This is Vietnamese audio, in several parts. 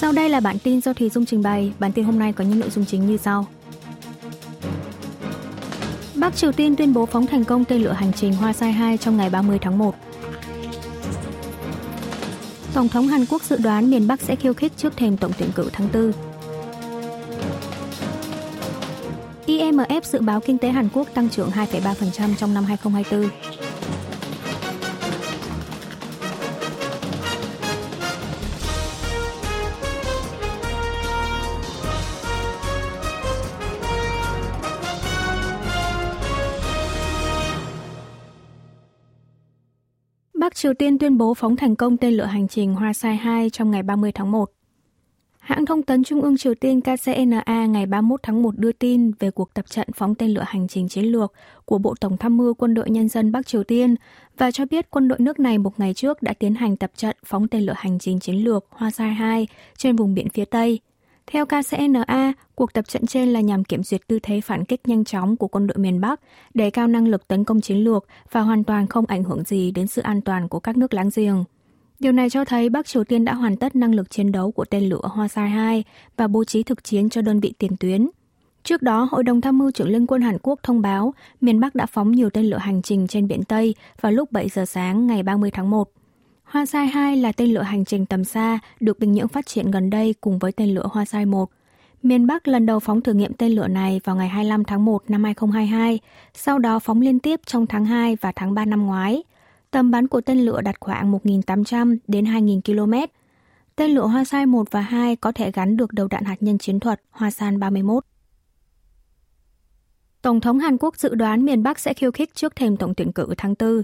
Sau đây là bản tin do Thùy Dung trình bày. Bản tin hôm nay có những nội dung chính như sau. Bắc Triều Tiên tuyên bố phóng thành công tên lửa hành trình Hoa Sai 2 trong ngày 30 tháng 1. Tổng thống Hàn Quốc dự đoán miền Bắc sẽ khiêu khích trước thềm tổng tuyển cử tháng 4. IMF dự báo kinh tế Hàn Quốc tăng trưởng 2,3% trong năm 2024. Bắc Triều Tiên tuyên bố phóng thành công tên lửa hành trình Hoa Sai 2 trong ngày 30 tháng 1. Hãng thông tấn Trung ương Triều Tiên KCNA ngày 31 tháng 1 đưa tin về cuộc tập trận phóng tên lửa hành trình chiến lược của Bộ Tổng tham mưu Quân đội Nhân dân Bắc Triều Tiên và cho biết quân đội nước này một ngày trước đã tiến hành tập trận phóng tên lửa hành trình chiến lược Hoa Sai 2 trên vùng biển phía Tây. Theo KCNA, cuộc tập trận trên là nhằm kiểm duyệt tư thế phản kích nhanh chóng của quân đội miền Bắc, để cao năng lực tấn công chiến lược và hoàn toàn không ảnh hưởng gì đến sự an toàn của các nước láng giềng. Điều này cho thấy Bắc Triều Tiên đã hoàn tất năng lực chiến đấu của tên lửa Hoa Sai 2 và bố trí thực chiến cho đơn vị tiền tuyến. Trước đó, Hội đồng Tham mưu trưởng Liên quân Hàn Quốc thông báo miền Bắc đã phóng nhiều tên lửa hành trình trên biển Tây vào lúc 7 giờ sáng ngày 30 tháng 1. Hoa Sai 2 là tên lửa hành trình tầm xa được Bình Nhưỡng phát triển gần đây cùng với tên lửa Hoa Sai 1. Miền Bắc lần đầu phóng thử nghiệm tên lửa này vào ngày 25 tháng 1 năm 2022, sau đó phóng liên tiếp trong tháng 2 và tháng 3 năm ngoái. Tầm bắn của tên lửa đạt khoảng 1.800 đến 2.000 km. Tên lửa Hoa Sai 1 và 2 có thể gắn được đầu đạn hạt nhân chiến thuật Hoa San 31. Tổng thống Hàn Quốc dự đoán miền Bắc sẽ khiêu khích trước thềm tổng tuyển cử tháng 4.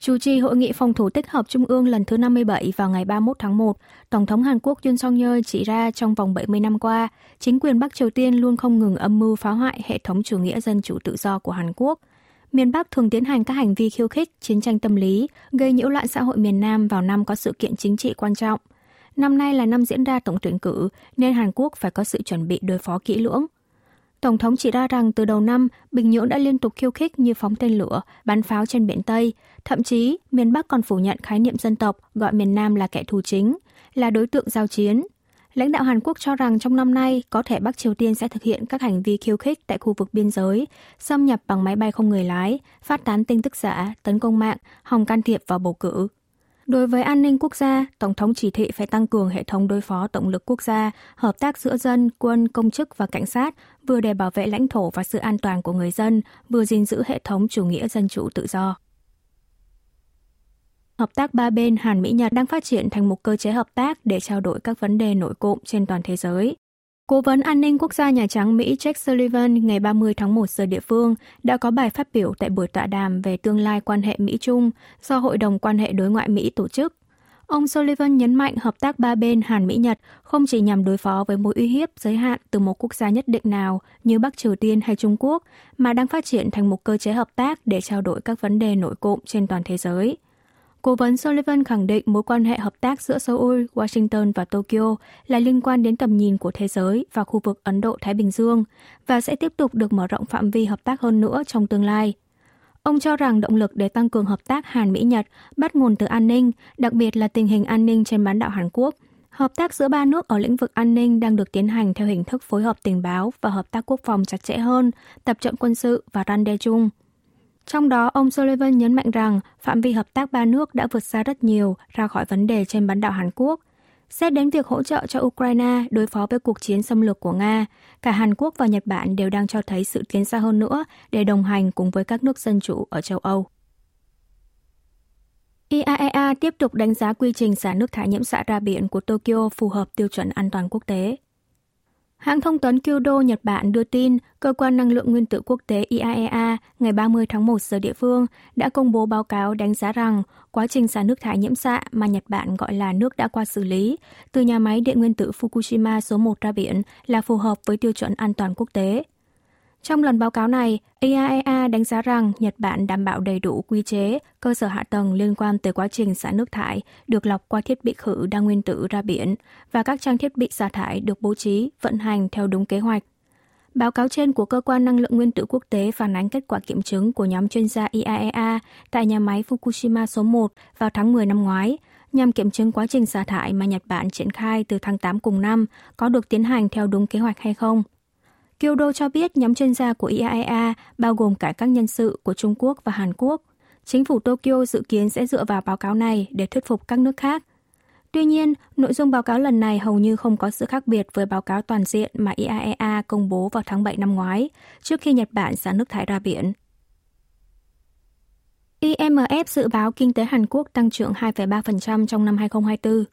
Chủ trì hội nghị phòng thủ tích hợp Trung ương lần thứ 57 vào ngày 31 tháng 1, Tổng thống Hàn Quốc Yoon song yeol chỉ ra trong vòng 70 năm qua, chính quyền Bắc Triều Tiên luôn không ngừng âm mưu phá hoại hệ thống chủ nghĩa dân chủ tự do của Hàn Quốc. Miền Bắc thường tiến hành các hành vi khiêu khích, chiến tranh tâm lý, gây nhiễu loạn xã hội miền Nam vào năm có sự kiện chính trị quan trọng. Năm nay là năm diễn ra tổng tuyển cử, nên Hàn Quốc phải có sự chuẩn bị đối phó kỹ lưỡng. Tổng thống chỉ ra rằng từ đầu năm, Bình Nhưỡng đã liên tục khiêu khích như phóng tên lửa, bắn pháo trên biển Tây. Thậm chí, miền Bắc còn phủ nhận khái niệm dân tộc, gọi miền Nam là kẻ thù chính, là đối tượng giao chiến. Lãnh đạo Hàn Quốc cho rằng trong năm nay có thể Bắc Triều Tiên sẽ thực hiện các hành vi khiêu khích tại khu vực biên giới, xâm nhập bằng máy bay không người lái, phát tán tin tức giả, tấn công mạng, hòng can thiệp vào bầu cử. Đối với an ninh quốc gia, Tổng thống chỉ thị phải tăng cường hệ thống đối phó tổng lực quốc gia, hợp tác giữa dân, quân, công chức và cảnh sát, vừa để bảo vệ lãnh thổ và sự an toàn của người dân, vừa gìn giữ hệ thống chủ nghĩa dân chủ tự do. Hợp tác ba bên Hàn Mỹ Nhật đang phát triển thành một cơ chế hợp tác để trao đổi các vấn đề nổi cộm trên toàn thế giới. Cố vấn an ninh quốc gia Nhà Trắng Mỹ Jake Sullivan ngày 30 tháng 1 giờ địa phương đã có bài phát biểu tại buổi tọa đàm về tương lai quan hệ Mỹ-Trung do Hội đồng quan hệ đối ngoại Mỹ tổ chức. Ông Sullivan nhấn mạnh hợp tác ba bên Hàn-Mỹ-Nhật không chỉ nhằm đối phó với mối uy hiếp giới hạn từ một quốc gia nhất định nào như Bắc Triều Tiên hay Trung Quốc, mà đang phát triển thành một cơ chế hợp tác để trao đổi các vấn đề nổi cộm trên toàn thế giới. Cố vấn Sullivan khẳng định mối quan hệ hợp tác giữa Seoul, Washington và Tokyo là liên quan đến tầm nhìn của thế giới và khu vực Ấn Độ-Thái Bình Dương và sẽ tiếp tục được mở rộng phạm vi hợp tác hơn nữa trong tương lai. Ông cho rằng động lực để tăng cường hợp tác Hàn-Mỹ-Nhật bắt nguồn từ an ninh, đặc biệt là tình hình an ninh trên bán đảo Hàn Quốc. Hợp tác giữa ba nước ở lĩnh vực an ninh đang được tiến hành theo hình thức phối hợp tình báo và hợp tác quốc phòng chặt chẽ hơn, tập trận quân sự và răn đe chung. Trong đó, ông Sullivan nhấn mạnh rằng phạm vi hợp tác ba nước đã vượt xa rất nhiều ra khỏi vấn đề trên bán đảo Hàn Quốc. Xét đến việc hỗ trợ cho Ukraine đối phó với cuộc chiến xâm lược của Nga, cả Hàn Quốc và Nhật Bản đều đang cho thấy sự tiến xa hơn nữa để đồng hành cùng với các nước dân chủ ở châu Âu. IAEA tiếp tục đánh giá quy trình xả nước thải nhiễm xạ ra biển của Tokyo phù hợp tiêu chuẩn an toàn quốc tế. Hãng thông tấn Kyodo Nhật Bản đưa tin, Cơ quan Năng lượng Nguyên tử Quốc tế IAEA ngày 30 tháng 1 giờ địa phương đã công bố báo cáo đánh giá rằng quá trình xả nước thải nhiễm xạ mà Nhật Bản gọi là nước đã qua xử lý từ nhà máy điện nguyên tử Fukushima số 1 ra biển là phù hợp với tiêu chuẩn an toàn quốc tế. Trong lần báo cáo này, IAEA đánh giá rằng Nhật Bản đảm bảo đầy đủ quy chế, cơ sở hạ tầng liên quan tới quá trình xả nước thải được lọc qua thiết bị khử đa nguyên tử ra biển và các trang thiết bị xả thải được bố trí, vận hành theo đúng kế hoạch. Báo cáo trên của Cơ quan Năng lượng Nguyên tử Quốc tế phản ánh kết quả kiểm chứng của nhóm chuyên gia IAEA tại nhà máy Fukushima số 1 vào tháng 10 năm ngoái, nhằm kiểm chứng quá trình xả thải mà Nhật Bản triển khai từ tháng 8 cùng năm có được tiến hành theo đúng kế hoạch hay không. Kyodo cho biết nhóm chuyên gia của IAEA bao gồm cả các nhân sự của Trung Quốc và Hàn Quốc. Chính phủ Tokyo dự kiến sẽ dựa vào báo cáo này để thuyết phục các nước khác. Tuy nhiên, nội dung báo cáo lần này hầu như không có sự khác biệt với báo cáo toàn diện mà IAEA công bố vào tháng 7 năm ngoái, trước khi Nhật Bản xả nước thải ra biển. IMF dự báo kinh tế Hàn Quốc tăng trưởng 2,3% trong năm 2024.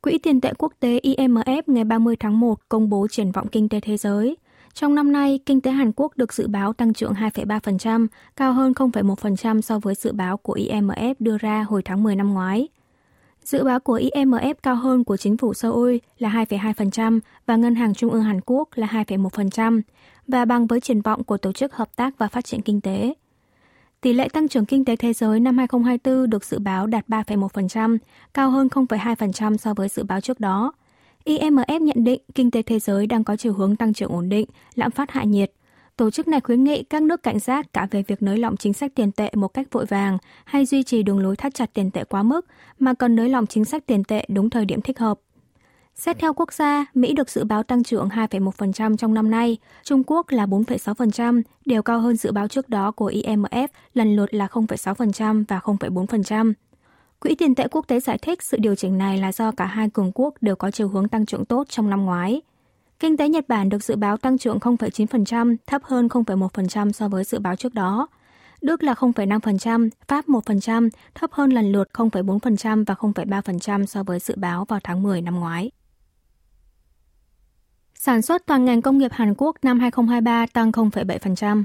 Quỹ tiền tệ quốc tế IMF ngày 30 tháng 1 công bố triển vọng kinh tế thế giới. Trong năm nay, kinh tế Hàn Quốc được dự báo tăng trưởng 2,3%, cao hơn 0,1% so với dự báo của IMF đưa ra hồi tháng 10 năm ngoái. Dự báo của IMF cao hơn của chính phủ Seoul là 2,2% và Ngân hàng Trung ương Hàn Quốc là 2,1% và bằng với triển vọng của Tổ chức Hợp tác và Phát triển Kinh tế. Tỷ lệ tăng trưởng kinh tế thế giới năm 2024 được dự báo đạt 3,1%, cao hơn 0,2% so với dự báo trước đó. IMF nhận định kinh tế thế giới đang có chiều hướng tăng trưởng ổn định, lạm phát hạ nhiệt. Tổ chức này khuyến nghị các nước cảnh giác cả về việc nới lỏng chính sách tiền tệ một cách vội vàng hay duy trì đường lối thắt chặt tiền tệ quá mức, mà cần nới lỏng chính sách tiền tệ đúng thời điểm thích hợp. Xét theo quốc gia, Mỹ được dự báo tăng trưởng 2,1% trong năm nay, Trung Quốc là 4,6%, đều cao hơn dự báo trước đó của IMF lần lượt là 0,6% và 0,4%. Quỹ tiền tệ quốc tế giải thích sự điều chỉnh này là do cả hai cường quốc đều có chiều hướng tăng trưởng tốt trong năm ngoái. Kinh tế Nhật Bản được dự báo tăng trưởng 0,9%, thấp hơn 0,1% so với dự báo trước đó. Đức là 0,5%, Pháp 1%, thấp hơn lần lượt 0,4% và 0,3% so với dự báo vào tháng 10 năm ngoái. Sản xuất toàn ngành công nghiệp Hàn Quốc năm 2023 tăng 0,7%.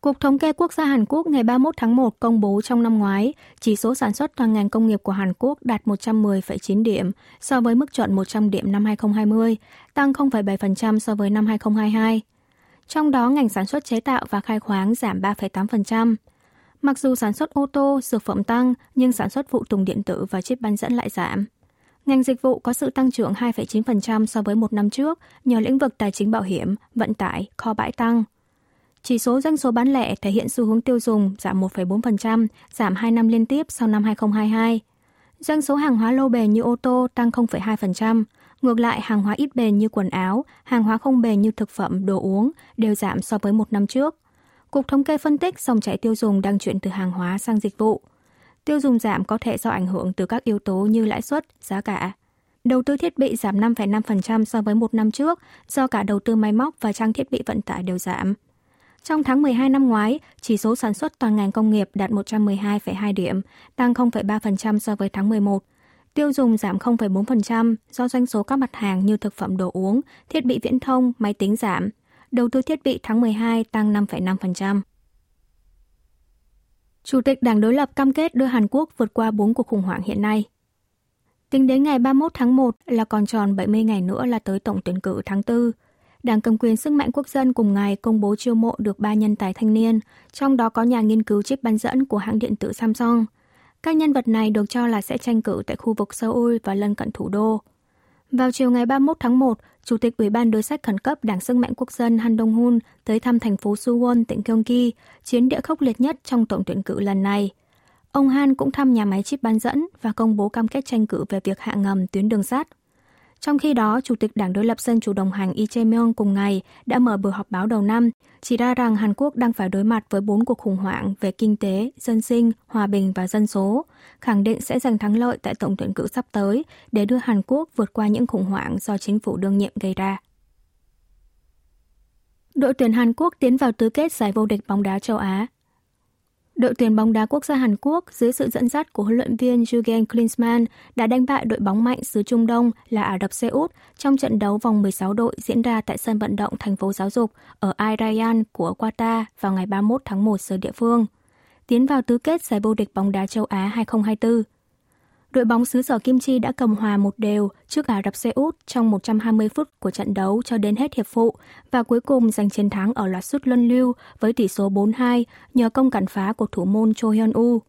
Cục Thống kê Quốc gia Hàn Quốc ngày 31 tháng 1 công bố trong năm ngoái, chỉ số sản xuất toàn ngành công nghiệp của Hàn Quốc đạt 110,9 điểm so với mức chuẩn 100 điểm năm 2020, tăng 0,7% so với năm 2022. Trong đó, ngành sản xuất chế tạo và khai khoáng giảm 3,8%. Mặc dù sản xuất ô tô, dược phẩm tăng, nhưng sản xuất phụ tùng điện tử và chip bán dẫn lại giảm. Ngành dịch vụ có sự tăng trưởng 2,9% so với một năm trước nhờ lĩnh vực tài chính bảo hiểm, vận tải, kho bãi tăng. Chỉ số doanh số bán lẻ thể hiện xu hướng tiêu dùng giảm 1,4%, giảm 2 năm liên tiếp sau năm 2022. Doanh số hàng hóa lâu bền như ô tô tăng 0,2%, ngược lại hàng hóa ít bền như quần áo, hàng hóa không bền như thực phẩm, đồ uống đều giảm so với một năm trước. Cục Thống kê phân tích dòng chảy tiêu dùng đang chuyển từ hàng hóa sang dịch vụ – Tiêu dùng giảm có thể do ảnh hưởng từ các yếu tố như lãi suất, giá cả. Đầu tư thiết bị giảm 5,5% so với một năm trước do cả đầu tư máy móc và trang thiết bị vận tải đều giảm. Trong tháng 12 năm ngoái, chỉ số sản xuất toàn ngành công nghiệp đạt 112,2 điểm, tăng 0,3% so với tháng 11. Tiêu dùng giảm 0,4% do doanh số các mặt hàng như thực phẩm đồ uống, thiết bị viễn thông, máy tính giảm. Đầu tư thiết bị tháng 12 tăng 5,5%. Chủ tịch Đảng đối lập cam kết đưa Hàn Quốc vượt qua 4 cuộc khủng hoảng hiện nay. Tính đến ngày 31 tháng 1 là còn tròn 70 ngày nữa là tới tổng tuyển cử tháng 4. Đảng cầm quyền sức mạnh quốc dân cùng ngày công bố chiêu mộ được 3 nhân tài thanh niên, trong đó có nhà nghiên cứu chip bán dẫn của hãng điện tử Samsung. Các nhân vật này được cho là sẽ tranh cử tại khu vực Seoul và lân cận thủ đô. Vào chiều ngày 31 tháng 1, Chủ tịch Ủy ban đối sách khẩn cấp Đảng Sức mạnh Quốc dân Han Dong-hun tới thăm thành phố Suwon, tỉnh Gyeonggi, chiến địa khốc liệt nhất trong tổng tuyển cử lần này. Ông Han cũng thăm nhà máy chip bán dẫn và công bố cam kết tranh cử về việc hạ ngầm tuyến đường sắt. Trong khi đó, Chủ tịch Đảng đối lập Dân chủ đồng hành Lee Jae-myung cùng ngày đã mở buổi họp báo đầu năm, chỉ ra rằng Hàn Quốc đang phải đối mặt với bốn cuộc khủng hoảng về kinh tế, dân sinh, hòa bình và dân số, khẳng định sẽ giành thắng lợi tại tổng tuyển cử sắp tới để đưa Hàn Quốc vượt qua những khủng hoảng do chính phủ đương nhiệm gây ra. Đội tuyển Hàn Quốc tiến vào tứ kết giải vô địch bóng đá châu Á Đội tuyển bóng đá quốc gia Hàn Quốc dưới sự dẫn dắt của huấn luyện viên Jurgen Klinsmann đã đánh bại đội bóng mạnh xứ Trung Đông là Ả Rập Xê Út trong trận đấu vòng 16 đội diễn ra tại sân vận động thành phố giáo dục ở Al Rayyan của Qatar vào ngày 31 tháng 1 giờ địa phương. Tiến vào tứ kết giải vô địch bóng đá châu Á 2024 đội bóng xứ sở Kim Chi đã cầm hòa một đều trước Ả Rập Xê Út trong 120 phút của trận đấu cho đến hết hiệp phụ và cuối cùng giành chiến thắng ở loạt sút luân lưu với tỷ số 4-2 nhờ công cản phá của thủ môn Cho Hyun U.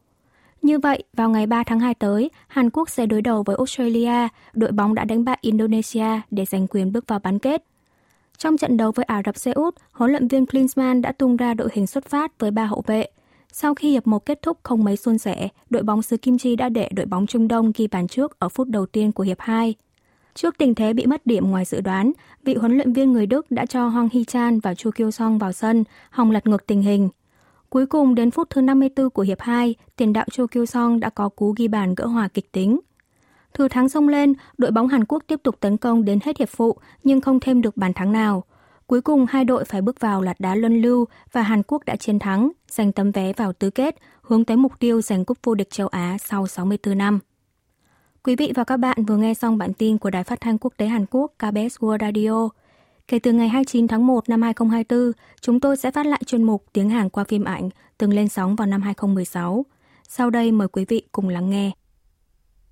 Như vậy, vào ngày 3 tháng 2 tới, Hàn Quốc sẽ đối đầu với Australia, đội bóng đã đánh bại Indonesia để giành quyền bước vào bán kết. Trong trận đấu với Ả Rập Xê Út, huấn luyện viên Klinsmann đã tung ra đội hình xuất phát với ba hậu vệ, sau khi hiệp một kết thúc không mấy suôn sẻ, đội bóng xứ Kim Chi đã để đội bóng Trung Đông ghi bàn trước ở phút đầu tiên của hiệp 2. Trước tình thế bị mất điểm ngoài dự đoán, vị huấn luyện viên người Đức đã cho Hong Hee-chan và Chu Kyo Song vào sân, hòng lật ngược tình hình. Cuối cùng đến phút thứ 54 của hiệp 2, tiền đạo Cho Kyo Song đã có cú ghi bàn gỡ hòa kịch tính. Thừa thắng xông lên, đội bóng Hàn Quốc tiếp tục tấn công đến hết hiệp phụ nhưng không thêm được bàn thắng nào. Cuối cùng hai đội phải bước vào loạt đá luân lưu và Hàn Quốc đã chiến thắng, giành tấm vé vào tứ kết, hướng tới mục tiêu giành cúp vô địch châu Á sau 64 năm. Quý vị và các bạn vừa nghe xong bản tin của Đài Phát thanh Quốc tế Hàn Quốc KBS World Radio. Kể từ ngày 29 tháng 1 năm 2024, chúng tôi sẽ phát lại chuyên mục Tiếng Hàn qua phim ảnh từng lên sóng vào năm 2016. Sau đây mời quý vị cùng lắng nghe.